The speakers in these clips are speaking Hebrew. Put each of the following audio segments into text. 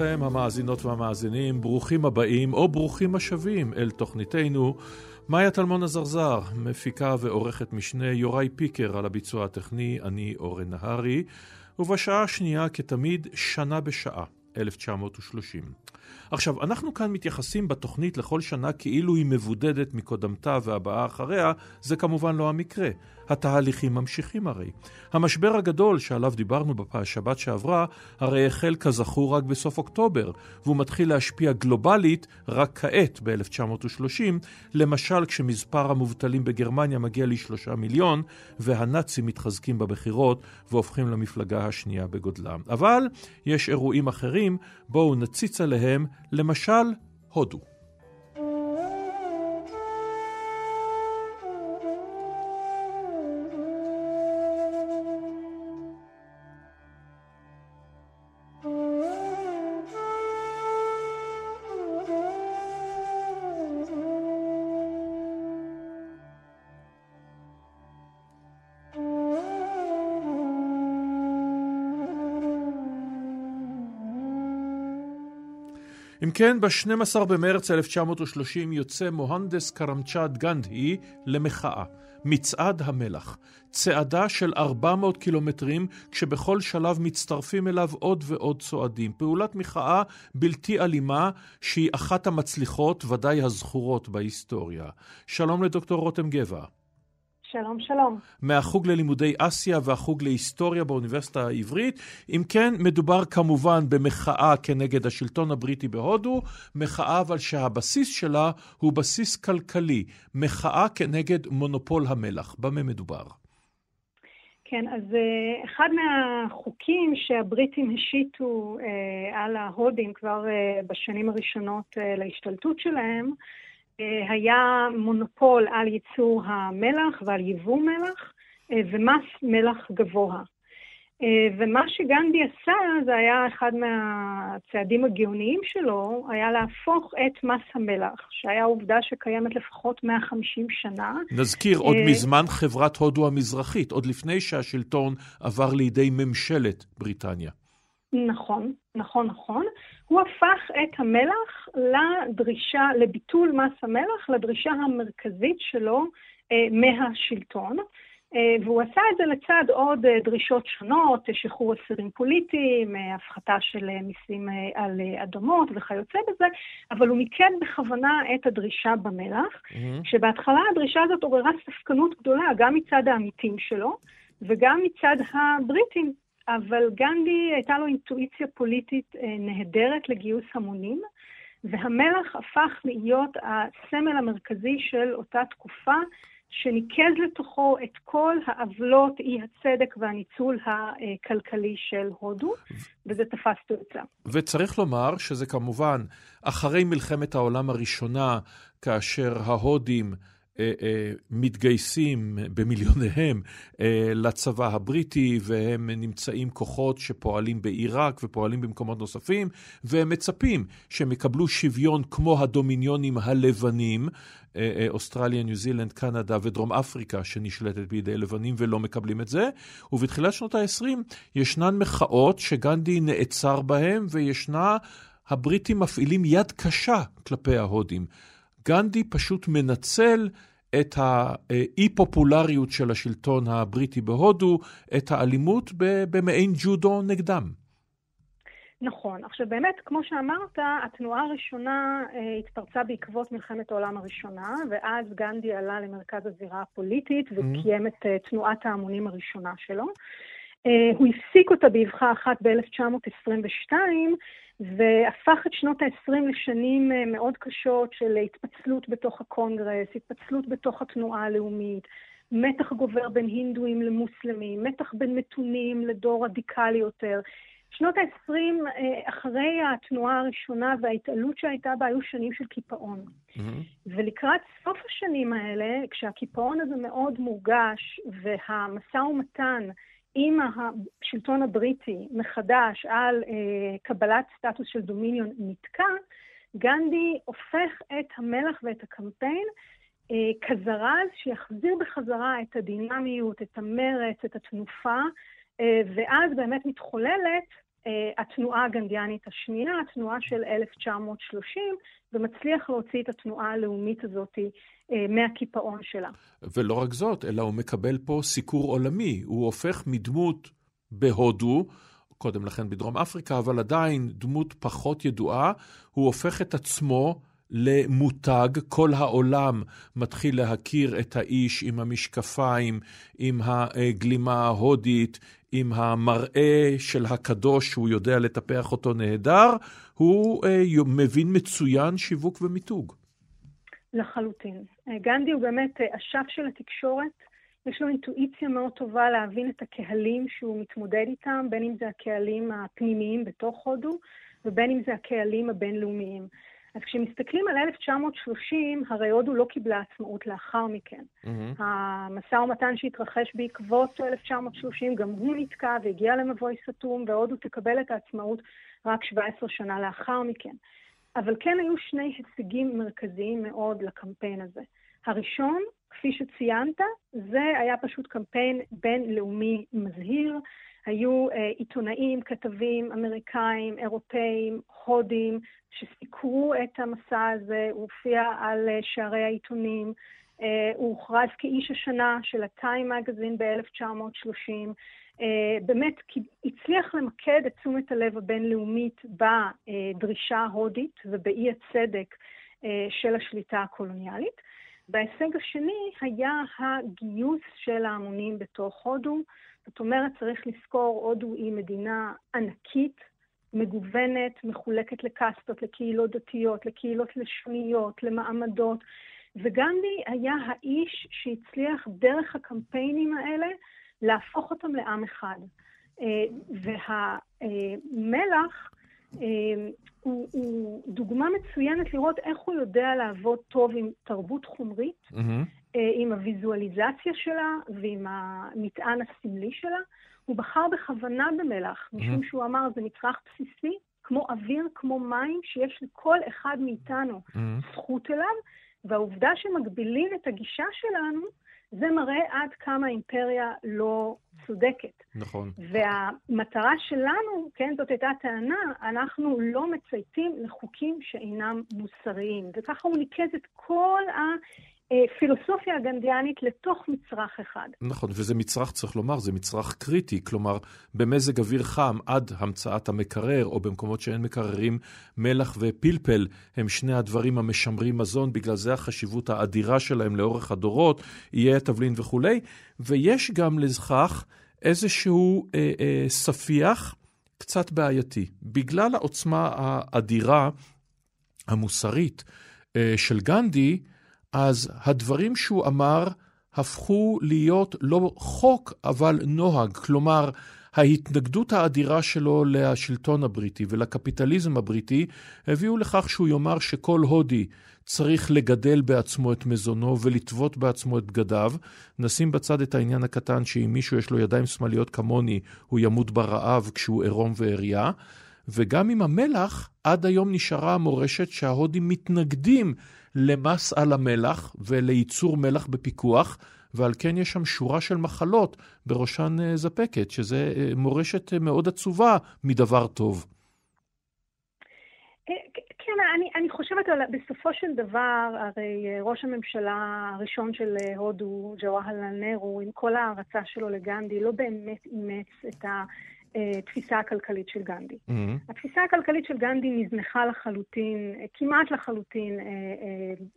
לכם, המאזינות והמאזינים, ברוכים הבאים או ברוכים השבים אל תוכניתנו. מאיה טלמון הזרזר, מפיקה ועורכת משנה, יוראי פיקר על הביצוע הטכני, אני אורן נהרי, ובשעה השנייה, כתמיד, שנה בשעה, 1930. עכשיו, אנחנו כאן מתייחסים בתוכנית לכל שנה כאילו היא מבודדת מקודמתה והבאה אחריה, זה כמובן לא המקרה. התהליכים ממשיכים הרי. המשבר הגדול שעליו דיברנו בשבת שעברה, הרי החל כזכור רק בסוף אוקטובר, והוא מתחיל להשפיע גלובלית רק כעת, ב-1930, למשל כשמספר המובטלים בגרמניה מגיע לשלושה מיליון, והנאצים מתחזקים בבחירות והופכים למפלגה השנייה בגודלם. אבל יש אירועים אחרים, בואו נציץ עליהם, למשל, הודו. אם כן, ב-12 במרץ 1930 יוצא מוהנדס קרמצ'אד גנדי למחאה, מצעד המלח. צעדה של 400 קילומטרים, כשבכל שלב מצטרפים אליו עוד ועוד צועדים. פעולת מחאה בלתי אלימה, שהיא אחת המצליחות, ודאי הזכורות בהיסטוריה. שלום לדוקטור רותם גבע. שלום, שלום. מהחוג ללימודי אסיה והחוג להיסטוריה באוניברסיטה העברית. אם כן, מדובר כמובן במחאה כנגד השלטון הבריטי בהודו, מחאה אבל שהבסיס שלה הוא בסיס כלכלי, מחאה כנגד מונופול המלח. במה מדובר? כן, אז אה, אחד מהחוקים שהבריטים השיתו אה, על ההודים כבר אה, בשנים הראשונות להשתלטות שלהם, היה מונופול על ייצור המלח ועל יבוא מלח אה, ומס מלח גבוה. אה, ומה שגנדי עשה, זה היה אחד מהצעדים הגאוניים שלו, היה להפוך את מס המלח, שהיה עובדה שקיימת לפחות 150 שנה. נזכיר, עוד אה, מזמן חברת הודו המזרחית, עוד לפני שהשלטון עבר לידי ממשלת בריטניה. נכון, נכון, נכון. הוא הפך את המלח לדרישה, לביטול מס המלח, לדרישה המרכזית שלו אה, מהשלטון. אה, והוא עשה את זה לצד עוד אה, דרישות שונות, שחרור אסירים פוליטיים, אה, הפחתה של אה, מיסים אה, על אה, אדמות וכיוצא בזה, אבל הוא מיקד בכוונה את הדרישה במלח, mm-hmm. שבהתחלה הדרישה הזאת עוררה ספקנות גדולה, גם מצד העמיתים שלו וגם מצד הבריטים. אבל גנדי הייתה לו אינטואיציה פוליטית אה, נהדרת לגיוס המונים, והמלח הפך להיות הסמל המרכזי של אותה תקופה, שניקז לתוכו את כל העוולות, אי הצדק והניצול הכלכלי של הודו, וזה תפס תאוצה. וצריך לומר שזה כמובן אחרי מלחמת העולם הראשונה, כאשר ההודים מתגייסים במיליוניהם אה, לצבא הבריטי, והם נמצאים כוחות שפועלים בעיראק ופועלים במקומות נוספים, והם מצפים שהם יקבלו שוויון כמו הדומיניונים הלבנים, אוסטרליה, ניו זילנד, קנדה ודרום אפריקה, שנשלטת בידי לבנים ולא מקבלים את זה. ובתחילת שנות ה-20 ישנן מחאות שגנדי נעצר בהן, וישנה, הבריטים מפעילים יד קשה כלפי ההודים. גנדי פשוט מנצל את האי-פופולריות של השלטון הבריטי בהודו, את האלימות במעין ג'ודו נגדם. נכון. עכשיו באמת, כמו שאמרת, התנועה הראשונה אה, התפרצה בעקבות מלחמת העולם הראשונה, ואז גנדי עלה למרכז הזירה הפוליטית וקיים mm-hmm. את אה, תנועת ההמונים הראשונה שלו. אה, הוא הפסיק אותה באבחה אחת ב-1922, והפך את שנות ה-20 לשנים אה, מאוד קשות של התפצלות בתוך הקונגרס, התפצלות בתוך התנועה הלאומית, מתח גובר בין הינדואים למוסלמים, מתח בין מתונים לדור רדיקלי יותר. שנות ה-20, אה, אחרי התנועה הראשונה וההתעלות שהייתה בה, היו שנים של קיפאון. Mm-hmm. ולקראת סוף השנים האלה, כשהקיפאון הזה מאוד מורגש, והמשא ומתן עם השלטון הבריטי מחדש על אה, קבלת סטטוס של דומיניון נתקע, גנדי הופך את המלח ואת הקמפיין אה, כזרז שיחזיר בחזרה את הדינמיות, את המרץ, את התנופה, אה, ואז באמת מתחוללת התנועה הגנדיאנית השנייה, התנועה של 1930, ומצליח להוציא את התנועה הלאומית הזאת אה, מהקיפאון שלה. ולא רק זאת, אלא הוא מקבל פה סיקור עולמי. הוא הופך מדמות בהודו, קודם לכן בדרום אפריקה, אבל עדיין דמות פחות ידועה, הוא הופך את עצמו למותג, כל העולם מתחיל להכיר את האיש עם המשקפיים, עם הגלימה ההודית, עם המראה של הקדוש שהוא יודע לטפח אותו נהדר, הוא אה, מבין מצוין שיווק ומיתוג. לחלוטין. אה, גנדי הוא באמת אה, אשף של התקשורת. יש לו אינטואיציה מאוד טובה להבין את הקהלים שהוא מתמודד איתם, בין אם זה הקהלים הפנימיים בתוך הודו, ובין אם זה הקהלים הבינלאומיים. אז כשמסתכלים על 1930, הרי הודו לא קיבלה עצמאות לאחר מכן. Mm-hmm. המשא ומתן שהתרחש בעקבות 1930, גם הוא נתקע והגיע למבוי סתום, והודו תקבל את העצמאות רק 17 שנה לאחר מכן. אבל כן היו שני הישגים מרכזיים מאוד לקמפיין הזה. הראשון, כפי שציינת, זה היה פשוט קמפיין בינלאומי מזהיר. היו uh, עיתונאים, כתבים אמריקאים, אירופאים, הודים, שסיקרו את המסע הזה, הוא הופיע על uh, שערי העיתונים, uh, הוא הוכרז כאיש השנה של הטיים מגזין ב-1930. Uh, באמת הצליח למקד את תשומת הלב הבינלאומית בדרישה ההודית ובאי הצדק uh, של השליטה הקולוניאלית. וההישג השני היה הגיוס של ההמונים בתוך הודו. זאת אומרת, צריך לזכור, הודו היא מדינה ענקית, מגוונת, מחולקת לקסטות, לקהילות דתיות, לקהילות לשוניות, למעמדות, וגנדי היה האיש שהצליח דרך הקמפיינים האלה להפוך אותם לעם אחד. אה, והמלח אה, הוא, הוא דוגמה מצוינת לראות איך הוא יודע לעבוד טוב עם תרבות חומרית, mm-hmm. עם הוויזואליזציה שלה ועם המטען הסמלי שלה. הוא בחר בכוונה במלח, משום שהוא אמר, זה מצרך בסיסי, כמו אוויר, כמו מים, שיש לכל אחד מאיתנו זכות אליו, והעובדה שמגבילים את הגישה שלנו, זה מראה עד כמה האימפריה לא צודקת. נכון. והמטרה שלנו, כן, זאת הייתה טענה, אנחנו לא מצייתים לחוקים שאינם מוסריים. וככה הוא ניקז את כל ה... פילוסופיה הגנדיאנית לתוך מצרך אחד. נכון, וזה מצרך, צריך לומר, זה מצרך קריטי. כלומר, במזג אוויר חם עד המצאת המקרר, או במקומות שאין מקררים, מלח ופלפל הם שני הדברים המשמרים מזון, בגלל זה החשיבות האדירה שלהם לאורך הדורות, איי תבלין וכולי. ויש גם לכך איזשהו אה, אה, ספיח קצת בעייתי. בגלל העוצמה האדירה המוסרית אה, של גנדי, אז הדברים שהוא אמר הפכו להיות לא חוק, אבל נוהג. כלומר, ההתנגדות האדירה שלו לשלטון הבריטי ולקפיטליזם הבריטי הביאו לכך שהוא יאמר שכל הודי צריך לגדל בעצמו את מזונו ולטוות בעצמו את בגדיו. נשים בצד את העניין הקטן שאם מישהו יש לו ידיים שמאליות כמוני, הוא ימות ברעב כשהוא עירום ועריה. וגם עם המלח, עד היום נשארה המורשת שההודים מתנגדים למס על המלח ולייצור מלח בפיקוח, ועל כן יש שם שורה של מחלות, בראשן אה, זפקת, שזה אה, מורשת אה, מאוד עצובה מדבר טוב. כן, אני, אני חושבת, על, בסופו של דבר, הרי ראש הממשלה הראשון של הודו, ג'וואהל נרו, עם כל ההערצה שלו לגנדי, לא באמת אימץ את ה... התפיסה אה, הכלכלית של גנדי. Mm-hmm. התפיסה הכלכלית של גנדי נזנחה לחלוטין, אה, כמעט לחלוטין, אה,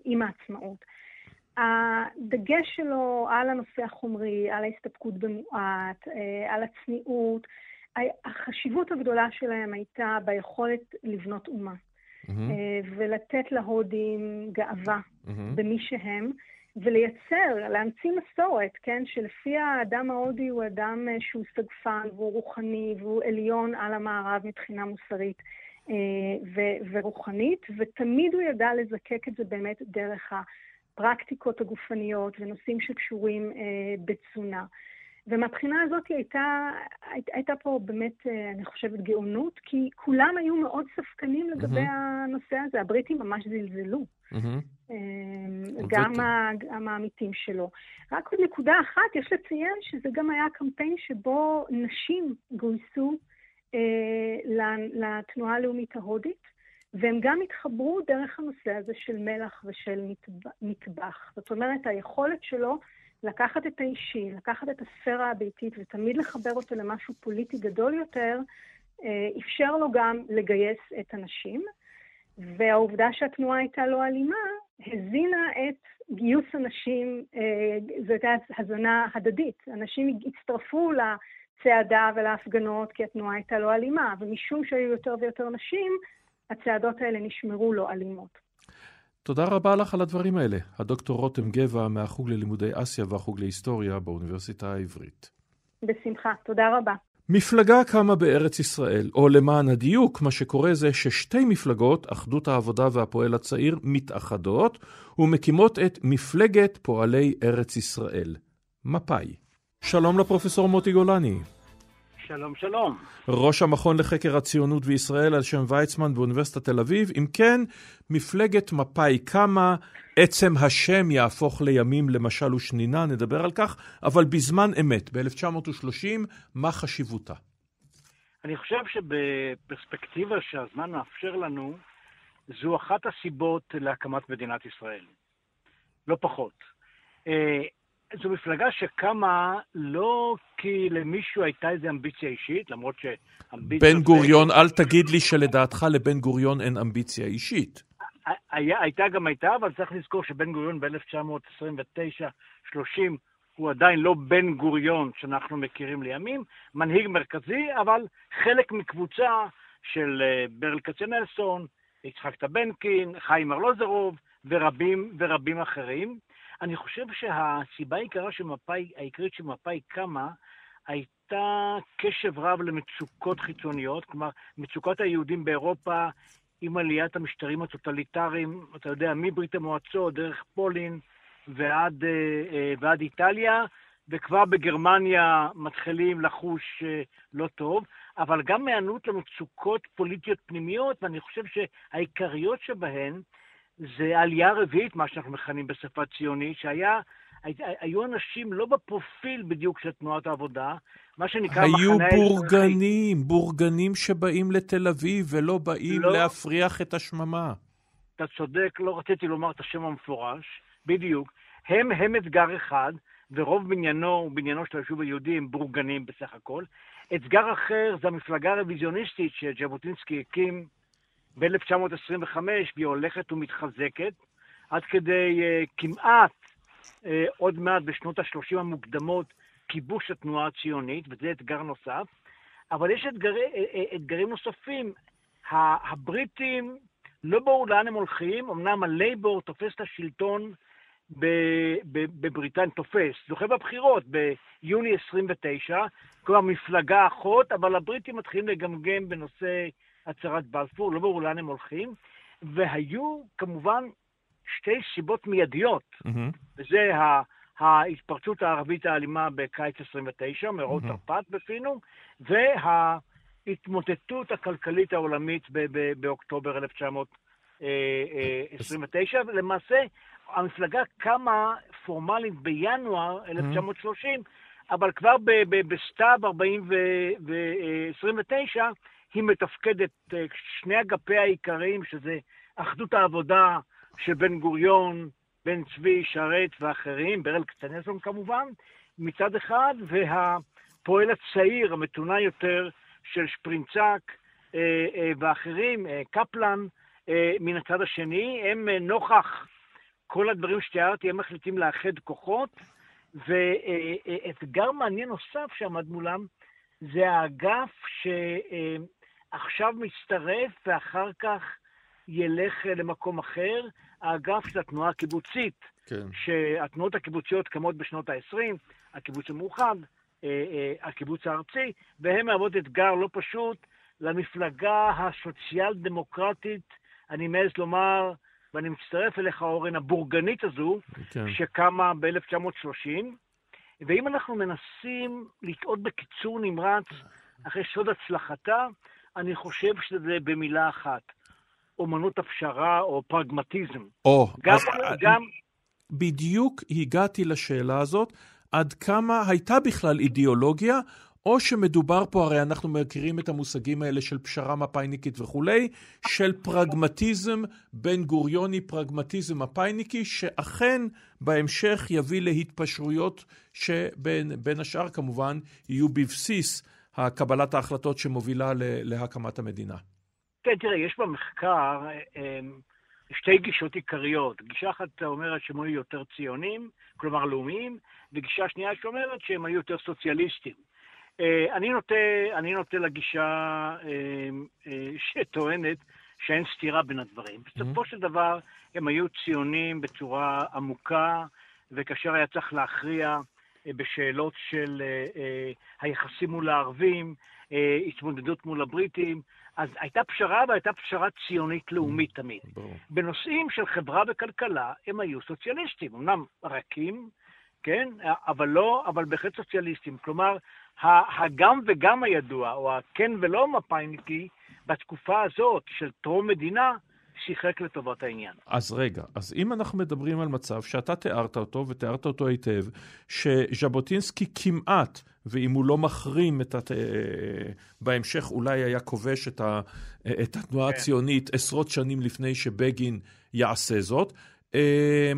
עם העצמאות. הדגש שלו על הנושא החומרי, על ההסתפקות במועט, על הצניעות, החשיבות הגדולה שלהם הייתה ביכולת לבנות אומה. Mm-hmm. ולתת להודים גאווה mm-hmm. במי שהם. ולייצר, להמציא מסורת, כן, שלפיה האדם ההודי הוא אדם אה, שהוא סגפן והוא רוחני והוא עליון על המערב מבחינה מוסרית אה, ו- ורוחנית, ותמיד הוא ידע לזקק את זה באמת דרך הפרקטיקות הגופניות ונושאים שקשורים אה, בתזונה. ומהבחינה הזאת הייתה, הייתה פה באמת, אני חושבת, גאונות, כי כולם היו מאוד ספקנים לגבי mm-hmm. הנושא הזה. הבריטים ממש זלזלו. Mm-hmm. גם, גם העמיתים שלו. רק עוד נקודה אחת, יש לציין שזה גם היה קמפיין שבו נשים גויסו אה, לתנועה הלאומית ההודית, והם גם התחברו דרך הנושא הזה של מלח ושל מטבח. זאת אומרת, היכולת שלו לקחת את האישי, לקחת את הספירה הביתית ותמיד לחבר אותו למשהו פוליטי גדול יותר, אה, אפשר לו גם לגייס את הנשים. והעובדה שהתנועה הייתה לא אלימה, הזינה את גיוס הנשים, אה, זו הייתה הזנה הדדית. אנשים הצטרפו לצעדה ולהפגנות כי התנועה הייתה לא אלימה, ומשום שהיו יותר ויותר נשים, הצעדות האלה נשמרו לא אלימות. תודה רבה לך על הדברים האלה. הדוקטור רותם גבע מהחוג ללימודי אסיה והחוג להיסטוריה באוניברסיטה העברית. בשמחה, תודה רבה. מפלגה קמה בארץ ישראל, או למען הדיוק, מה שקורה זה ששתי מפלגות, אחדות העבודה והפועל הצעיר, מתאחדות ומקימות את מפלגת פועלי ארץ ישראל, מפא"י. שלום לפרופסור מוטי גולני. שלום, שלום. ראש המכון לחקר הציונות וישראל על שם ויצמן באוניברסיטת תל אביב. אם כן, מפלגת מפא"י קמה, עצם השם יהפוך לימים למשל ושנינה, נדבר על כך, אבל בזמן אמת, ב-1930, מה חשיבותה? אני חושב שבפרספקטיבה שהזמן מאפשר לנו, זו אחת הסיבות להקמת מדינת ישראל. לא פחות. זו מפלגה שקמה לא כי למישהו הייתה איזו אמביציה אישית, למרות שאמביציה... בן גוריון, אל תגיד לי שלדעתך לבן גוריון אין אמביציה אישית. היה, הייתה גם הייתה, אבל צריך לזכור שבן גוריון ב-1929-30 הוא עדיין לא בן גוריון שאנחנו מכירים לימים, מנהיג מרכזי, אבל חלק מקבוצה של אה, ברל כצנלסון, יצחק טבנקין, חיים ארלוזרוב ורבים ורבים אחרים. אני חושב שהסיבה העיקרית שמפא"י, העיקרית שמפא"י קמה, הייתה קשב רב למצוקות חיצוניות, כלומר, מצוקות היהודים באירופה עם עליית המשטרים הטוטליטריים, אתה יודע, מברית המועצות, דרך פולין ועד, אה, אה, ועד איטליה, וכבר בגרמניה מתחילים לחוש אה, לא טוב, אבל גם מהיענות למצוקות פוליטיות פנימיות, ואני חושב שהעיקריות שבהן זה העלייה הרביעית, מה שאנחנו מכנים בשפה ציונית, שהיה, היו אנשים לא בפרופיל בדיוק של תנועת העבודה, מה שנקרא מחנה האזרחי. היו בורגנים, בורגנים שבאים לתל אביב ולא באים לא, להפריח את השממה. אתה צודק, לא רציתי לומר את השם המפורש, בדיוק. הם, הם אתגר אחד, ורוב בניינו, בניינו של היישוב היהודי הם בורגנים בסך הכל. אתגר אחר זה המפלגה הרוויזיוניסטית שז'בוטינסקי הקים ב-1925, והיא הולכת ומתחזקת, עד כדי uh, כמעט uh, עוד מעט בשנות ה-30 המוקדמות כיבוש התנועה הציונית, וזה אתגר נוסף. אבל יש אתגרי, uh, אתגרים נוספים. הבריטים, לא ברור לאן הם הולכים, אמנם הלייבור תופס את השלטון בבריטניה, תופס, זוכה בבחירות ביוני 29, כלומר מפלגה אחות, אבל הבריטים מתחילים לגמגם בנושא הצהרת בלפור, לא ברור לאן הם הולכים, והיו כמובן שתי סיבות מיידיות, mm-hmm. וזה ההתפרצות הערבית האלימה בקיץ 29, מאורעות mm-hmm. תרפ"ט בפינו, וההתמוטטות הכלכלית העולמית באוקטובר 1929, ולמעשה המפלגה קמה פורמלית בינואר 1930, mm-hmm. אבל כבר בסתיו 40 ו-29, היא מתפקדת, אה, שני אגפי העיקריים, שזה אחדות העבודה של בן גוריון, בן צבי, שרת ואחרים, ברל כצנזון כמובן, מצד אחד, והפועל הצעיר, המתונה יותר, של שפרינצק אה, אה, ואחרים, קפלן, מן הצד השני, הם נוכח כל הדברים שתיארתי, הם מחליטים לאחד כוחות, ואתגר מעניין נוסף שעמד מולם, זה האגף ש... עכשיו מצטרף ואחר כך ילך למקום אחר, האגף של התנועה הקיבוצית, כן. שהתנועות הקיבוציות קמות בשנות ה-20, הקיבוץ המאוחד, אה, אה, הקיבוץ הארצי, והן מהוות אתגר לא פשוט למפלגה הסוציאל דמוקרטית, אני מעז לומר, ואני מצטרף אליך, אורן, הבורגנית הזו, כן. שקמה ב-1930, ואם אנחנו מנסים לטעות בקיצור נמרץ אחרי סוד הצלחתה, אני חושב שזה במילה אחת, אומנות הפשרה או פרגמטיזם. או, גם, אז גם... בדיוק הגעתי לשאלה הזאת, עד כמה הייתה בכלל אידיאולוגיה, או שמדובר פה, הרי אנחנו מכירים את המושגים האלה של פשרה מפאיניקית וכולי, של פרגמטיזם בן גוריוני, פרגמטיזם מפאיניקי, שאכן בהמשך יביא להתפשרויות שבין השאר כמובן יהיו בבסיס הקבלת ההחלטות שמובילה להקמת המדינה. כן, תראה, יש במחקר אה, שתי גישות עיקריות. גישה אחת אומרת שהם היו יותר ציונים, כלומר לאומיים, וגישה שנייה שאומרת שהם היו יותר סוציאליסטים. אה, אני נוטה, אני נוטה לגישה אה, אה, שטוענת שאין סתירה בין הדברים. Mm-hmm. בסופו של דבר הם היו ציונים בצורה עמוקה, וכאשר היה צריך להכריע בשאלות של היחסים מול הערבים, התמודדות מול הבריטים, אז הייתה פשרה והייתה פשרה ציונית לאומית mm-hmm. תמיד. בנושאים של חברה וכלכלה הם היו סוציאליסטים, אמנם רכים, כן? אבל לא, אבל בהחלט סוציאליסטים. כלומר, הגם וגם הידוע, או הכן ולא מפאיניקי, בתקופה הזאת של טרום מדינה, שיחק לטובת העניין. אז רגע, אז אם אנחנו מדברים על מצב שאתה תיארת אותו, ותיארת אותו היטב, שז'בוטינסקי כמעט, ואם הוא לא מחרים את הת... בהמשך אולי היה כובש את, ה... את התנועה כן. הציונית עשרות שנים לפני שבגין יעשה זאת, אה,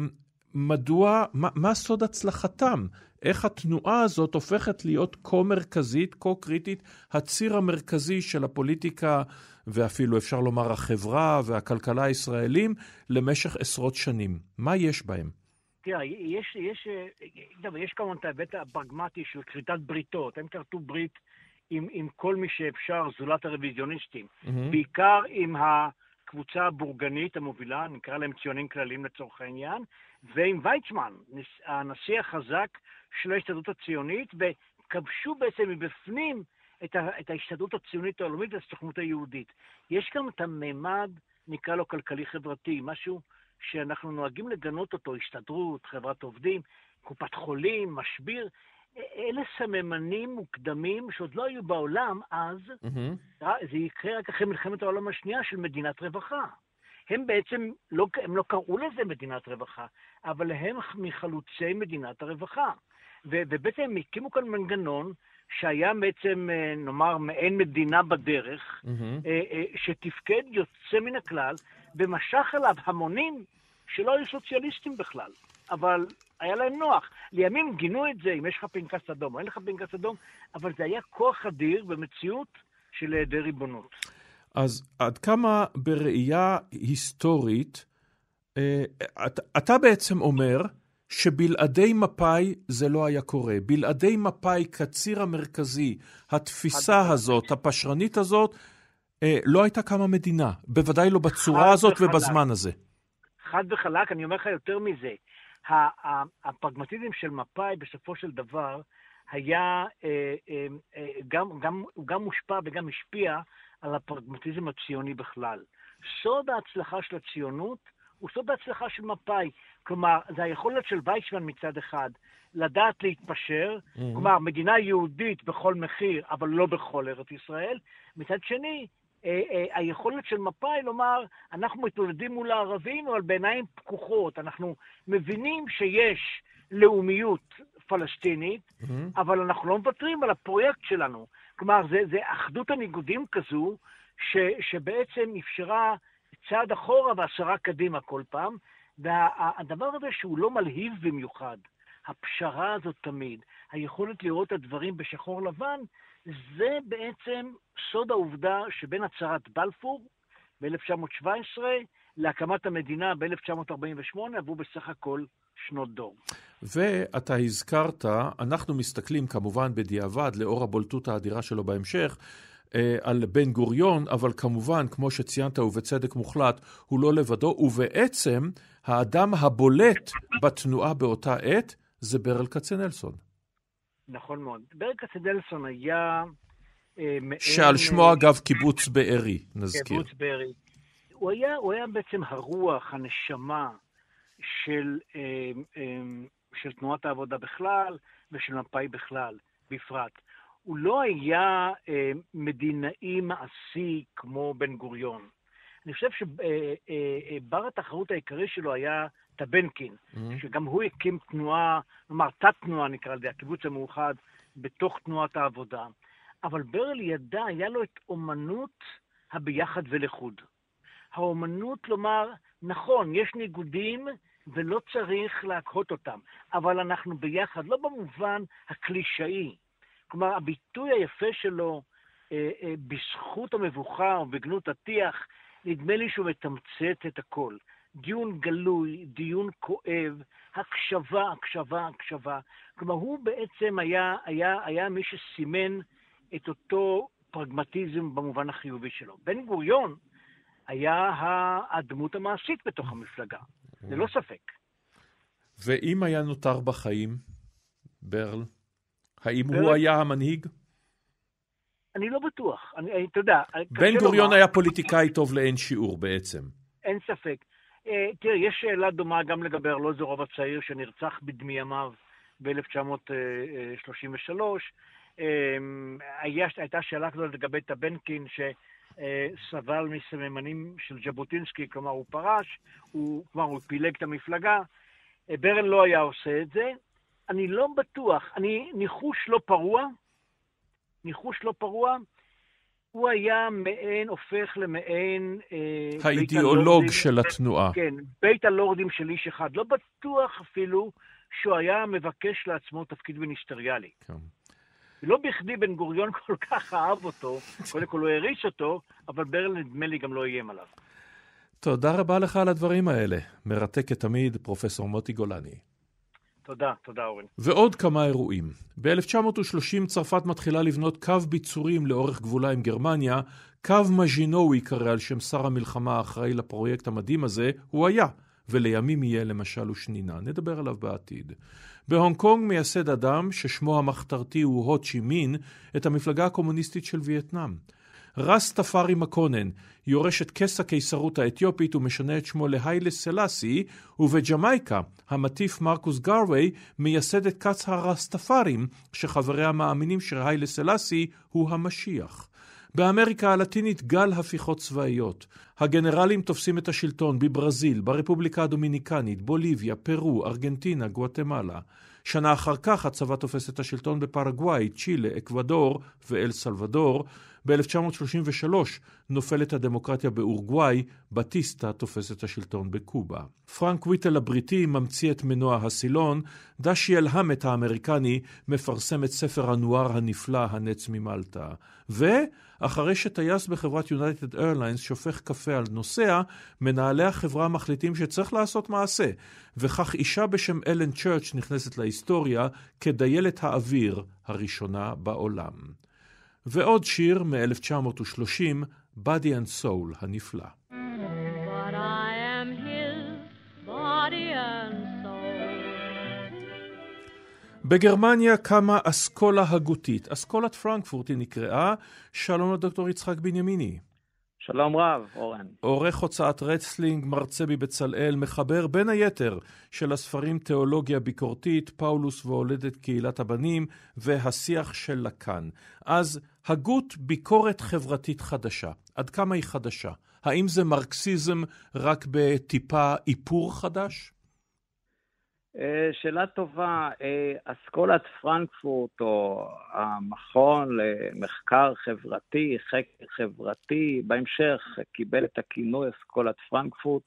מדוע, מה, מה סוד הצלחתם? איך התנועה הזאת הופכת להיות כה מרכזית, כה קריטית, הציר המרכזי של הפוליטיקה ואפילו אפשר לומר החברה והכלכלה הישראלים למשך עשרות שנים. מה יש בהם? תראה, יש, יש, יש, יש כמובן את ההיבט הפרגמטי של כריתת בריתות. הם כרתו ברית עם, עם כל מי שאפשר, זולת הרוויזיוניסטים. Mm-hmm. בעיקר עם הקבוצה הבורגנית המובילה, נקרא להם ציונים כלליים לצורך העניין, ועם ויצמן, הנשיא החזק של ההסתדרות הציונית, וכבשו בעצם מבפנים את, ה, את ההסתדרות הציונית העולמית והסוכנות היהודית. יש גם את הממד, נקרא לו כלכלי-חברתי, משהו שאנחנו נוהגים לגנות אותו, הסתדרות, חברת עובדים, קופת חולים, משביר, אלה סממנים מוקדמים שעוד לא היו בעולם אז, mm-hmm. זה יקרה רק אחרי מלחמת העולם השנייה של מדינת רווחה. הם בעצם, לא, הם לא קראו לזה מדינת רווחה, אבל הם מחלוצי מדינת הרווחה. ובעצם הם הקימו כאן מנגנון שהיה בעצם, אה, נאמר, מעין מדינה בדרך, mm-hmm. שתפקד יוצא מן הכלל, ומשך אליו המונים שלא היו סוציאליסטים בכלל, אבל היה להם נוח. לימים גינו את זה, אם יש לך פנקס אדום או אין לך פנקס אדום, אבל זה היה כוח אדיר במציאות של היעדר ריבונות. אז עד כמה בראייה היסטורית, אה, אתה, אתה בעצם אומר שבלעדי מפא"י זה לא היה קורה. בלעדי מפא"י כציר המרכזי, התפיסה הזאת, הפשרנית הזאת, אה, לא הייתה קמה מדינה. בוודאי לא בצורה הזאת וחלק. ובזמן הזה. חד וחלק, אני אומר לך יותר מזה. הפרגמטיזם של מפא"י בסופו של דבר היה, אה, גם, גם, הוא גם מושפע וגם השפיע על הפרגמטיזם הציוני בכלל. סוד ההצלחה של הציונות הוא סוד ההצלחה של מפא"י. כלומר, זה היכולת של וייסמן מצד אחד לדעת להתפשר, mm-hmm. כלומר, מדינה יהודית בכל מחיר, אבל לא בכל ארץ ישראל. מצד שני, אה, אה, היכולת של מפא"י לומר, אנחנו מתמודדים מול הערבים, אבל בעיניים פקוחות. אנחנו מבינים שיש לאומיות פלסטינית, mm-hmm. אבל אנחנו לא מוותרים על הפרויקט שלנו. כלומר, זה, זה אחדות הניגודים כזו, ש, שבעצם אפשרה צעד אחורה ועשרה קדימה כל פעם, והדבר הזה שהוא לא מלהיב במיוחד, הפשרה הזאת תמיד, היכולת לראות את הדברים בשחור לבן, זה בעצם סוד העובדה שבין הצהרת בלפור ב-1917 להקמת המדינה ב-1948 עברו בסך הכל שנות דור. ואתה הזכרת, אנחנו מסתכלים כמובן בדיעבד, לאור הבולטות האדירה שלו בהמשך, על בן גוריון, אבל כמובן, כמו שציינת ובצדק מוחלט, הוא לא לבדו, ובעצם האדם הבולט בתנועה באותה עת זה ברל כצנלסון. נכון מאוד. ברל כצנלסון היה אה, מעין... שעל שמו אגב קיבוץ בארי, נזכיר. קיבוץ בארי. הוא היה, הוא היה בעצם הרוח, הנשמה של, אה, אה, של תנועת העבודה בכלל ושל מפא"י בכלל, בפרט. הוא לא היה אה, מדינאי מעשי כמו בן גוריון. אני חושב שבר התחרות העיקרי שלו היה טבנקין, mm-hmm. שגם הוא הקים תנועה, כלומר תת-תנועה נקרא לזה, הקיבוץ המאוחד, בתוך תנועת העבודה. אבל ברל ידע, היה לו את אומנות הביחד ולחוד. האומנות לומר, נכון, יש ניגודים ולא צריך להקהות אותם, אבל אנחנו ביחד, לא במובן הקלישאי. כלומר, הביטוי היפה שלו, אה, אה, בזכות המבוכה או בגנות הטיח, נדמה לי שהוא מתמצת את הכל. דיון גלוי, דיון כואב, הקשבה, הקשבה, הקשבה. כלומר, הוא בעצם היה, היה, היה מי שסימן את אותו פרגמטיזם במובן החיובי שלו. בן גוריון היה הדמות המעשית בתוך המפלגה, ללא ספק. ואם היה נותר בחיים, ברל, האם ברל... הוא היה המנהיג? אני לא בטוח. אני, אתה יודע, בן גוריון לומר... היה פוליטיקאי טוב לאין שיעור בעצם. אין ספק. אה, תראה, יש שאלה דומה גם לגבי ארלוזורוב הצעיר שנרצח בדמי ימיו ב-1933. אמ, הייתה שאלה כזאת לגבי טבנקין, שסבל מסממנים של ז'בוטינסקי, כלומר הוא פרש, הוא, כלומר הוא פילג את המפלגה. אה, ברן לא היה עושה את זה. אני לא בטוח, אני ניחוש לא פרוע, ניחוש לא פרוע, הוא היה מעין, הופך למעין... אה, האידיאולוג של התנועה. כן, בית הלורדים של איש אחד. לא בטוח אפילו שהוא היה מבקש לעצמו תפקיד מיניסטריאלי. כן. לא בכדי בן גוריון כל כך אהב אותו, קודם כל הוא העריץ אותו, אבל ברל נדמה לי גם לא איים עליו. תודה רבה לך על הדברים האלה. מרתק כתמיד, פרופסור מוטי גולני. תודה, תודה אורן. ועוד כמה אירועים. ב-1930 צרפת מתחילה לבנות קו ביצורים לאורך גבולה עם גרמניה. קו מז'ינו הוא ייקרא על שם שר המלחמה האחראי לפרויקט המדהים הזה, הוא היה, ולימים יהיה למשל ושנינה. נדבר עליו בעתיד. בהונג קונג מייסד אדם, ששמו המחתרתי הוא הו צ'י מין, את המפלגה הקומוניסטית של וייטנאם. רס תפארי מקונן יורש את כס הקיסרות האתיופית ומשנה את שמו להיילה סלאסי, ובג'מייקה המטיף מרקוס גרווי מייסד את כץ הרסטפארים, שחבריה מאמינים שהיילה סלאסי הוא המשיח. באמריקה הלטינית גל הפיכות צבאיות. הגנרלים תופסים את השלטון בברזיל, ברפובליקה הדומיניקנית, בוליביה, פרו, ארגנטינה, גואטמלה. שנה אחר כך הצבא תופס את השלטון בפרגוואי, צ'ילה, אקוודור ואל סלבדור. ב-1933 נופלת הדמוקרטיה באורוגוואי, בטיסטה תופס את השלטון בקובה. פרנק ויטל הבריטי ממציא את מנוע הסילון, דשיאל המט האמריקני מפרסם את ספר הנואר הנפלא הנץ ממלטה. ואחרי שטייס בחברת יונייטד איירליינס שופך קפה על נוסע, מנהלי החברה מחליטים שצריך לעשות מעשה, וכך אישה בשם אלן צ'רץ' נכנסת להיסטוריה כדיילת האוויר הראשונה בעולם. ועוד שיר מ-1930, Body and Soul הנפלא. בגרמניה קמה אסכולה הגותית. אסכולת פרנקפורט היא נקראה. שלום לדוקטור יצחק בנימיני. שלום רב, אורן. עורך הוצאת רצלינג, מרצה בבצלאל, מחבר בין היתר של הספרים תיאולוגיה ביקורתית, פאולוס והולדת קהילת הבנים והשיח של לקאן. אז הגות ביקורת חברתית חדשה. עד כמה היא חדשה? האם זה מרקסיזם רק בטיפה איפור חדש? אה, שאלה טובה. אה, אסכולת פרנקפורט, או המכון למחקר חברתי, חקר חברתי, בהמשך קיבל את הכינוי אסכולת פרנקפורט,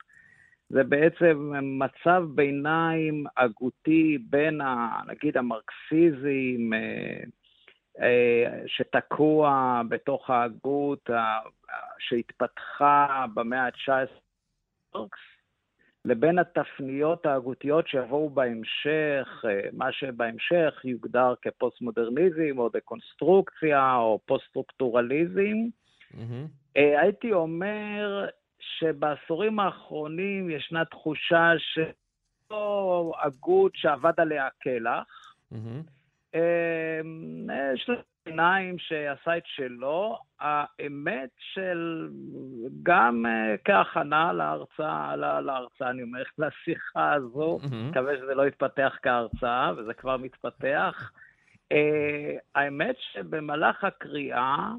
זה בעצם מצב ביניים הגותי בין, ה, נגיד, המרקסיזם, אה, שתקוע בתוך ההגות שהתפתחה במאה ה-19, לבין התפניות ההגותיות שיבואו בהמשך, אה, מה שבהמשך יוגדר כפוסט-מודרניזם או דקונסטרוקציה או פוסט-סטרוקטורליזם. Mm-hmm. הייתי אומר שבעשורים האחרונים ישנה תחושה שלא הגות שאבד עליה הקלח. Mm-hmm. יש עיניים שעשה את שלו, האמת של, גם uh, כהכנה להרצאה, לה, להרצאה, אני אומר, לשיחה הזו, מקווה. שזה לא יתפתח כהרצאה, וזה כבר מתפתח. Uh, האמת שבמהלך הקריאה,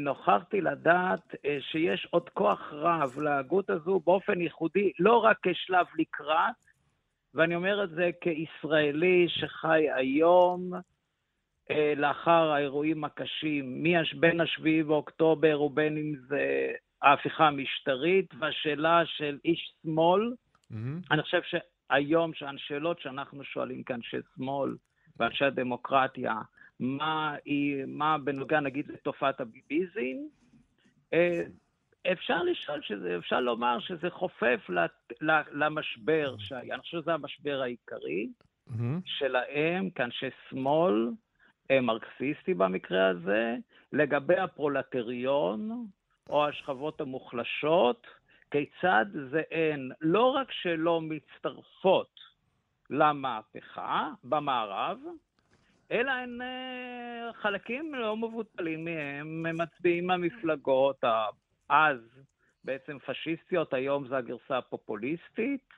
נוכחתי לדעת שיש עוד כוח רב להגות הזו באופן ייחודי, לא רק כשלב לקראת, ואני אומר את זה כישראלי שחי היום, אה, לאחר האירועים הקשים, בין השביעי באוקטובר ובין אם זה ההפיכה המשטרית, והשאלה של איש שמאל, mm-hmm. אני חושב שהיום, השאלות שאנחנו שואלים כאן, שמאל ואנשי הדמוקרטיה, מה, היא, מה בנוגע נגיד לתופעת הביביזם, אה, אפשר לשאול, שזה, אפשר לומר שזה חופף למשבר שהיה. אני חושב שזה המשבר העיקרי mm-hmm. שלהם כאנשי שמאל, מרקסיסטי במקרה הזה, לגבי הפרולטריון או השכבות המוחלשות, כיצד זה הן לא רק שלא מצטרפות למהפכה במערב, אלא הן אה, חלקים לא מבוטלים מהם מצביעים מהמפלגות אז בעצם פשיסטיות, היום זה הגרסה הפופוליסטית,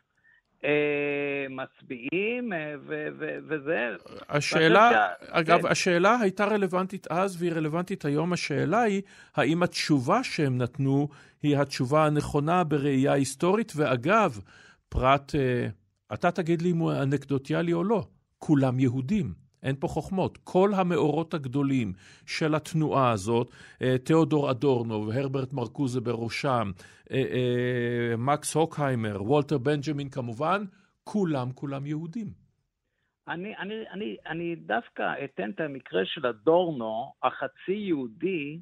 אה, מצביעים, אה, וזה... השאלה, אגב, השאלה הייתה רלוונטית אז והיא רלוונטית היום. השאלה היא, האם התשובה שהם נתנו היא התשובה הנכונה בראייה היסטורית? ואגב, פרט, אה, אתה תגיד לי אם הוא אנקדוטיאלי או לא, כולם יהודים. אין פה חוכמות. כל המאורות הגדולים של התנועה הזאת, אה, תיאודור אדורנו והרברט מרקוזה בראשם, אה, אה, מקס הוקהיימר, וולטר בנג'מין כמובן, כולם כולם יהודים. אני, אני, אני, אני דווקא אתן את המקרה של אדורנו, החצי יהודי,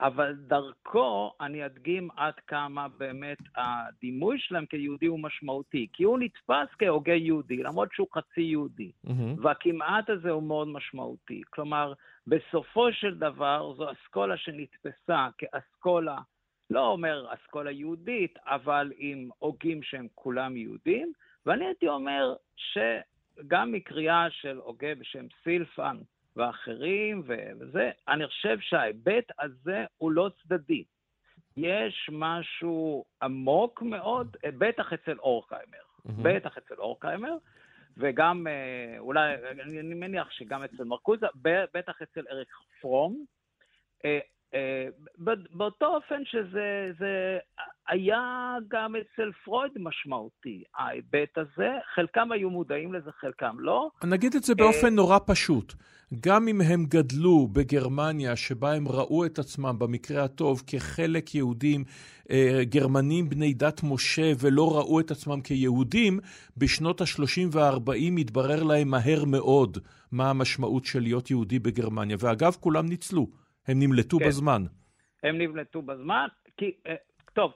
אבל דרכו אני אדגים עד כמה באמת הדימוי שלהם כיהודי הוא משמעותי, כי הוא נתפס כהוגה יהודי, למרות שהוא חצי יהודי, mm-hmm. והכמעט הזה הוא מאוד משמעותי. כלומר, בסופו של דבר זו אסכולה שנתפסה כאסכולה, לא אומר אסכולה יהודית, אבל עם הוגים שהם כולם יהודים, ואני הייתי אומר שגם מקריאה של הוגה בשם סילפן, ואחרים וזה, אני חושב שההיבט הזה הוא לא צדדי. יש משהו עמוק מאוד, בטח אצל אורקהיימר, mm-hmm. בטח אצל אורקהיימר, וגם, אה, אולי, אני, אני מניח שגם אצל מרקוזה, בטח אצל אריק פרום. אה, אה, באותו אופן שזה זה היה גם אצל פרויד משמעותי, ההיבט הזה. חלקם היו מודעים לזה, חלקם לא. נגיד את זה באופן נורא פשוט. גם אם הם גדלו בגרמניה, שבה הם ראו את עצמם, במקרה הטוב, כחלק יהודים, אה, גרמנים בני דת משה, ולא ראו את עצמם כיהודים, בשנות ה-30 וה-40 התברר להם מהר מאוד מה המשמעות של להיות יהודי בגרמניה. ואגב, כולם ניצלו, הם נמלטו כן. בזמן. הם נמלטו בזמן, כי... אה, טוב,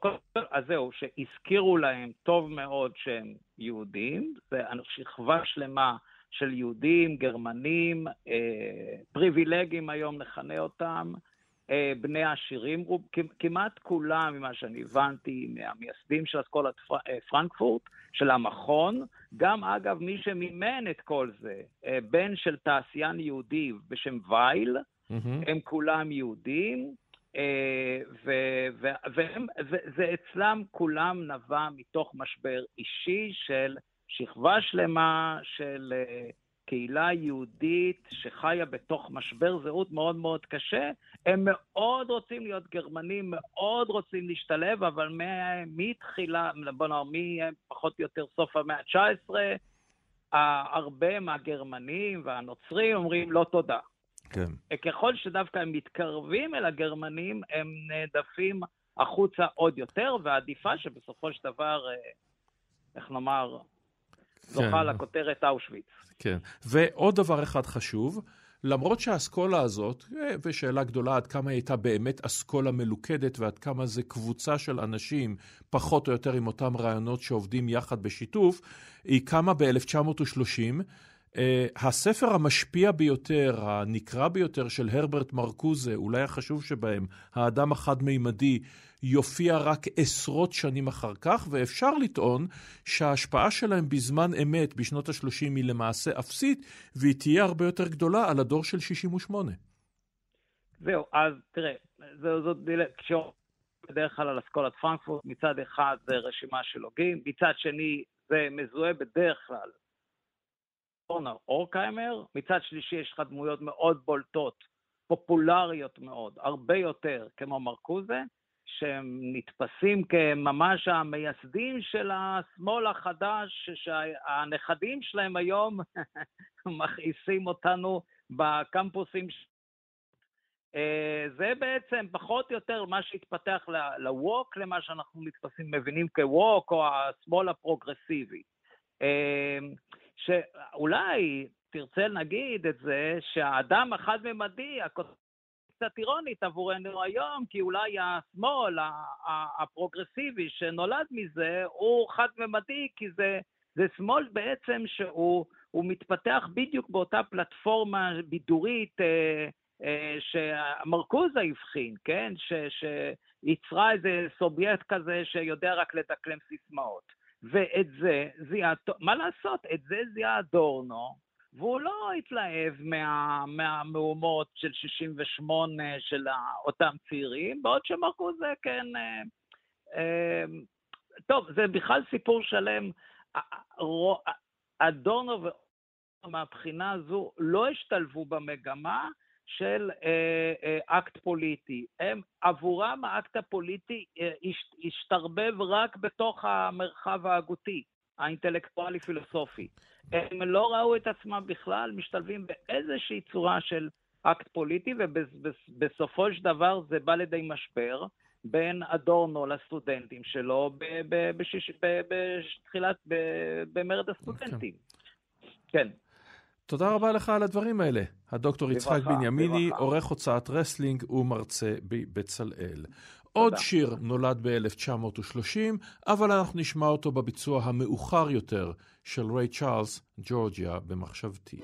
אז זהו, שהזכירו להם טוב מאוד שהם יהודים, זה שכבה שלמה של יהודים, גרמנים, אה, פריבילגים היום נכנה אותם, אה, בני עשירים, כמעט כולם, ממה שאני הבנתי, מהמייסדים של אסכולת אה, פרנקפורט, של המכון, גם אגב מי שמימן את כל זה, אה, בן של תעשיין יהודי בשם וייל, mm-hmm. הם כולם יהודים, אה, וזה אצלם כולם נבע מתוך משבר אישי של שכבה שלמה של אה, קהילה יהודית שחיה בתוך משבר זהות מאוד מאוד קשה. הם מאוד רוצים להיות גרמנים, מאוד רוצים להשתלב, אבל מתחילה, בוא נאמר, מפחות או יותר סוף המאה ה-19, הרבה מהגרמנים והנוצרים אומרים לא תודה. כן. ככל שדווקא הם מתקרבים אל הגרמנים, הם נעדפים החוצה עוד יותר, ועדיפה שבסופו של דבר, אה, איך נאמר, זוכה כן. לכותרת אושוויץ. כן. ועוד דבר אחד חשוב, למרות שהאסכולה הזאת, אה, ושאלה גדולה עד כמה היא הייתה באמת אסכולה מלוכדת ועד כמה זה קבוצה של אנשים, פחות או יותר עם אותם רעיונות שעובדים יחד בשיתוף, היא קמה ב-1930. Uh, הספר המשפיע ביותר, הנקרא ביותר של הרברט מרקוזה, אולי החשוב שבהם, האדם החד-מימדי, יופיע רק עשרות שנים אחר כך, ואפשר לטעון שההשפעה שלהם בזמן אמת, בשנות ה-30, היא למעשה אפסית, והיא תהיה הרבה יותר גדולה על הדור של 68. זהו, אז תראה, זאת כשאומרים בדרך כלל על אסכולת פרנקפורט, מצד אחד זה רשימה של הוגים, מצד שני זה מזוהה בדרך כלל אורנר אורקהיימר, מצד שלישי יש לך דמויות מאוד בולטות, פופולריות מאוד, הרבה יותר כמו מרקוזה, שהם נתפסים כממש המייסדים של השמאל החדש, שהנכדים שלהם היום מכעיסים אותנו בקמפוסים. אה, זה בעצם פחות או יותר מה שהתפתח ל-Walk, למה שאנחנו נתפסים, מבינים כ-Walk או השמאל הפרוגרסיבי. שאולי תרצה נגיד את זה שהאדם החד-ממדי, קצת אירונית עבורנו היום, כי אולי השמאל הפרוגרסיבי שנולד מזה הוא חד-ממדי, כי זה, זה שמאל בעצם שהוא מתפתח בדיוק באותה פלטפורמה בידורית אה, אה, שמרקוזה הבחין, כן? ש, שיצרה איזה סובייקט כזה שיודע רק לדקלם סיסמאות. ואת זה זיהה, מה לעשות? את זה זיהה אדורנו, והוא לא התלהב מה, מהמהומות של 68 של אותם צעירים, בעוד שמרקוזה כן... אה, אה, טוב, זה בכלל סיפור שלם. אדורנו מהבחינה הזו לא השתלבו במגמה של אה, אה, אקט פוליטי. הם, עבורם האקט הפוליטי אה, השתרבב רק בתוך המרחב ההגותי, האינטלקטואלי-פילוסופי. הם לא ראו את עצמם בכלל משתלבים באיזושהי צורה של אקט פוליטי, ובסופו של דבר זה בא לידי משבר בין אדורנו לסטודנטים שלו בתחילת, במרד הסטודנטים. כן. תודה רבה לך על הדברים האלה. הדוקטור יצחק בנימיני, עורך הוצאת רסלינג ומרצה בבצלאל. עוד שיר נולד ב-1930, אבל אנחנו נשמע אותו בביצוע המאוחר יותר של ריי צ'ארלס, ג'ורג'יה, במחשבתי.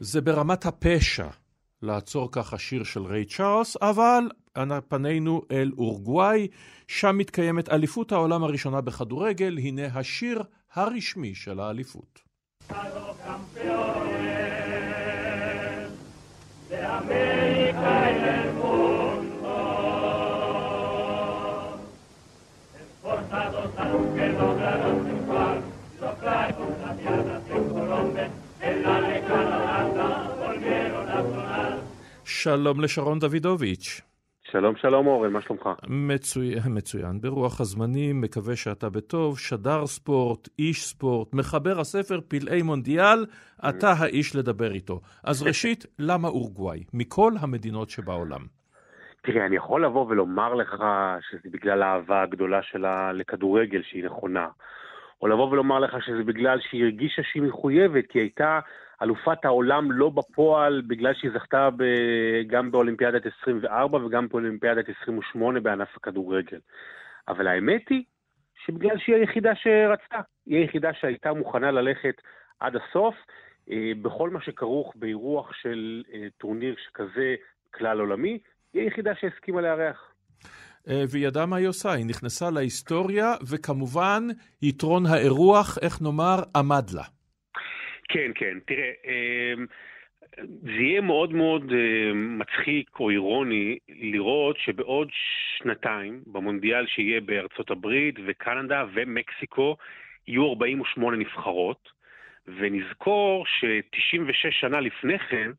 זה ברמת הפשע לעצור ככה שיר של ריי צ'ארלס, אבל פנינו אל אורוגוואי, שם מתקיימת אליפות העולם הראשונה בכדורגל, הנה השיר הרשמי של האליפות. שלום לשרון דוידוביץ'. שלום, שלום אורן, מה שלומך? מצוין, מצוין. ברוח הזמנים, מקווה שאתה בטוב, שדר ספורט, איש ספורט, מחבר הספר פלאי מונדיאל, אתה האיש לדבר איתו. אז ראשית, למה אורוגוואי? מכל המדינות שבעולם. תראה, אני יכול לבוא ולומר לך שזה בגלל האהבה הגדולה שלה לכדורגל, שהיא נכונה. או לבוא ולומר לך שזה בגלל שהיא הרגישה שהיא מחויבת, כי היא הייתה אלופת העולם לא בפועל, בגלל שהיא זכתה ב... גם באולימפיאדת 24 וגם באולימפיאדת 28 בענף הכדורגל. אבל האמת היא שבגלל שהיא היחידה שרצתה, היא היחידה שהייתה מוכנה ללכת עד הסוף, אה, בכל מה שכרוך באירוח של אה, טורניר שכזה כלל עולמי, היא היחידה שהסכימה לארח. אה, והיא ידעה מה היא עושה, היא נכנסה להיסטוריה, וכמובן, יתרון האירוח, איך נאמר, עמד לה. כן, כן. תראה, אמ, זה יהיה מאוד מאוד אה, מצחיק או אירוני לראות שבעוד שנתיים, במונדיאל שיהיה בארצות הברית וקנדה ומקסיקו, יהיו 48 נבחרות, ונזכור ש-96 שנה לפני כן,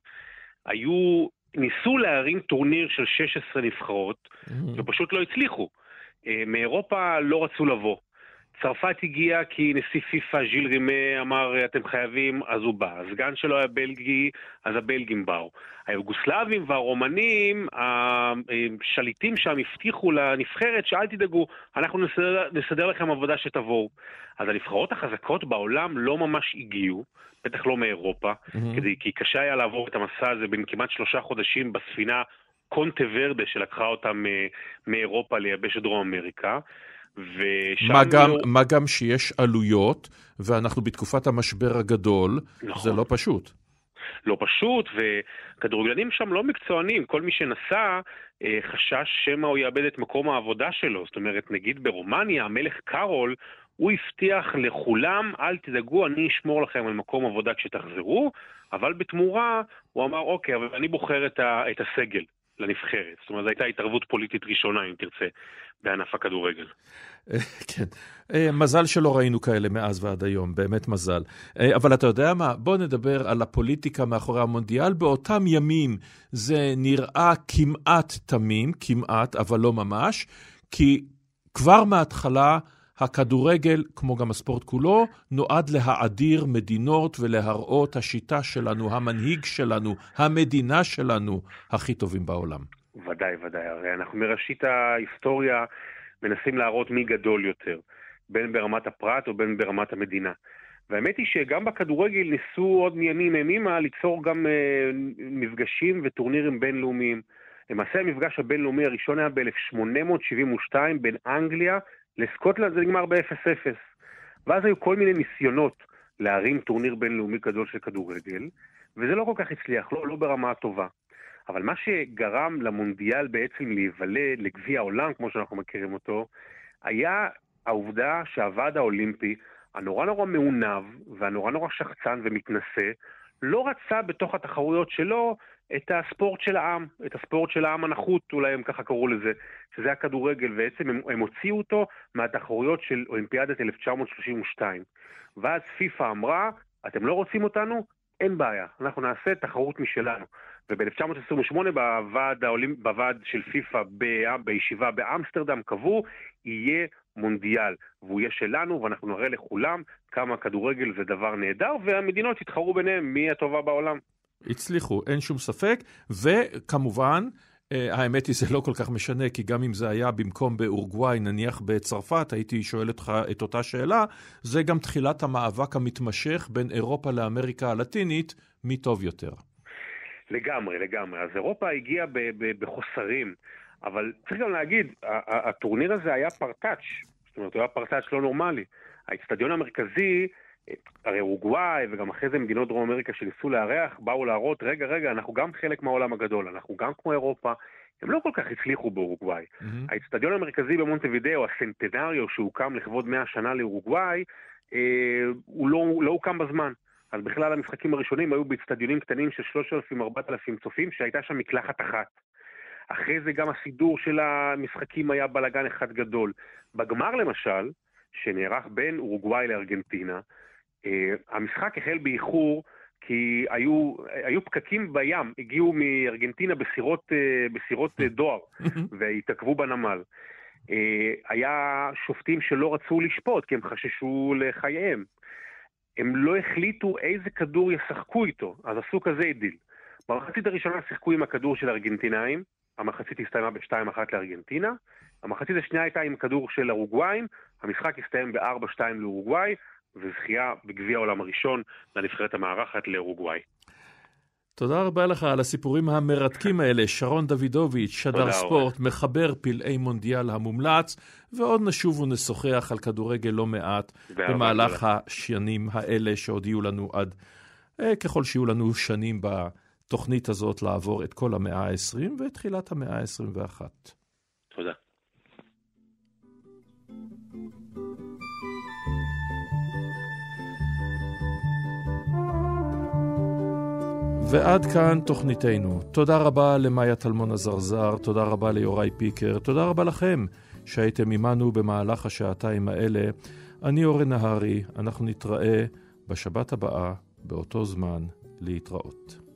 היו, ניסו להרים טורניר של 16 נבחרות, mm-hmm. ופשוט לא הצליחו. אה, מאירופה לא רצו לבוא. צרפת הגיע כי נשיא פיפ"א ז'יל רימה אמר אתם חייבים, אז הוא בא. הסגן שלו היה בלגי, אז הבלגים באו. היוגוסלבים והרומנים, השליטים שם הבטיחו לנבחרת שאל תדאגו, אנחנו נסדר, נסדר לכם עבודה שתבואו. אז הנבחרות החזקות בעולם לא ממש הגיעו, בטח לא מאירופה, mm-hmm. כדי, כי קשה היה לעבור את המסע הזה בין כמעט שלושה חודשים בספינה קונטה ורדה שלקחה אותם אה, מאירופה ליבשת דרום אמריקה. מה גם, לא... מה גם שיש עלויות, ואנחנו בתקופת המשבר הגדול, נכון. זה לא פשוט. לא פשוט, וכדורגלנים שם לא מקצוענים. כל מי שנסע אה, חשש שמא הוא יאבד את מקום העבודה שלו. זאת אומרת, נגיד ברומניה, המלך קארול, הוא הבטיח לכולם, אל תדאגו, אני אשמור לכם על מקום עבודה כשתחזרו, אבל בתמורה הוא אמר, אוקיי, אבל אני בוחר את, ה, את הסגל לנבחרת. זאת אומרת, זו הייתה התערבות פוליטית ראשונה, אם תרצה, בענף הכדורגל. כן. אה, מזל שלא ראינו כאלה מאז ועד היום, באמת מזל. אה, אבל אתה יודע מה? בוא נדבר על הפוליטיקה מאחורי המונדיאל. באותם ימים זה נראה כמעט תמים, כמעט, אבל לא ממש, כי כבר מההתחלה הכדורגל, כמו גם הספורט כולו, נועד להאדיר מדינות ולהראות השיטה שלנו, המנהיג שלנו, המדינה שלנו, הכי טובים בעולם. ודאי, ודאי. הרי אנחנו מראשית ההיסטוריה מנסים להראות מי גדול יותר, בין ברמת הפרט או בין ברמת המדינה. והאמת היא שגם בכדורגל ניסו עוד מימים ימימה ליצור גם אה, מפגשים וטורנירים בינלאומיים. למעשה המפגש הבינלאומי הראשון היה ב-1872 בין אנגליה לסקוטלנד, זה נגמר ב-0-0. ואז היו כל מיני ניסיונות להרים טורניר בינלאומי גדול של כדורגל, וזה לא כל כך הצליח, לא, לא ברמה הטובה. אבל מה שגרם למונדיאל בעצם להיוולד לגביע העולם, כמו שאנחנו מכירים אותו, היה העובדה שהוועד האולימפי, הנורא נורא מעונב והנורא נורא שחצן ומתנשא, לא רצה בתוך התחרויות שלו את הספורט של העם, את הספורט של העם הנחות, אולי הם ככה קראו לזה, שזה הכדורגל, בעצם הם, הם הוציאו אותו מהתחרויות של אולימפיאדת 1932. ואז פיפ"א אמרה, אתם לא רוצים אותנו? אין בעיה, אנחנו נעשה תחרות משלנו. וב-1928 בוועד, העולים, בוועד של פיפ"א בישיבה באמסטרדם קבעו, יהיה מונדיאל, והוא יהיה שלנו, ואנחנו נראה לכולם כמה כדורגל זה דבר נהדר, והמדינות יתחרו ביניהם מי הטובה בעולם. הצליחו, אין שום ספק, וכמובן, Uh, האמת היא, זה לא כל כך משנה, כי גם אם זה היה במקום באורוגוואי, נניח בצרפת, הייתי שואל אותך את אותה שאלה, זה גם תחילת המאבק המתמשך בין אירופה לאמריקה הלטינית, מי טוב יותר. לגמרי, לגמרי. אז אירופה הגיעה בחוסרים, אבל צריך גם להגיד, הטורניר הזה היה פרטאץ', זאת אומרת, הוא היה פרטאץ' לא נורמלי. האצטדיון המרכזי, הרי אורוגוואי וגם אחרי זה מדינות דרום אמריקה שניסו לארח, באו להראות, רגע, רגע, אנחנו גם חלק מהעולם הגדול, אנחנו גם כמו אירופה. הם לא כל כך הצליחו באורוגוואי. Mm-hmm. האצטדיון המרכזי במונטווידאו, הסנטנריו שהוקם לכבוד 100 שנה לאורוגוואי, אה, הוא לא, לא הוקם בזמן. אז בכלל המשחקים הראשונים היו באצטדיונים קטנים של 3,000-4,000 צופים, שהייתה שם מקלחת אחת. אחרי זה גם הסידור של המשחקים היה בלאגן אחד גדול. בגמר למשל, שנערך בין אורוגוואי לארגנטינה, המשחק החל באיחור כי היו, היו פקקים בים, הגיעו מארגנטינה בסירות, אה, בסירות אה, דואר והתעכבו בנמל. היה שופטים שלא רצו לשפוט כי הם חששו לחייהם. הם לא החליטו איזה כדור ישחקו איתו, אז עשו כזה דיל. במחצית הראשונה שיחקו עם הכדור של הארגנטינאים, המחצית הסתיימה ב-2-1 לארגנטינה, המחצית השנייה הייתה עם כדור של אורוגוואים, המשחק הסתיים ב-4-2 לאורוגוואי, וזכייה בגביע העולם הראשון לנבחרת המארחת לאורוגוואי. תודה רבה לך על הסיפורים המרתקים האלה. שרון דוידוביץ', שדר ספורט, אורי. מחבר פלאי מונדיאל המומלץ, ועוד נשוב ונשוחח על כדורגל לא מעט במהלך השנים האלה שעוד יהיו לנו עד, אה, ככל שיהיו לנו שנים בתוכנית הזאת לעבור את כל המאה ה-20 ואת תחילת המאה ה-21. ועד כאן תוכניתנו. תודה רבה למאיה טלמון עזרזר, תודה רבה ליוראי פיקר, תודה רבה לכם שהייתם עמנו במהלך השעתיים האלה. אני אורן נהרי, אנחנו נתראה בשבת הבאה, באותו זמן, להתראות.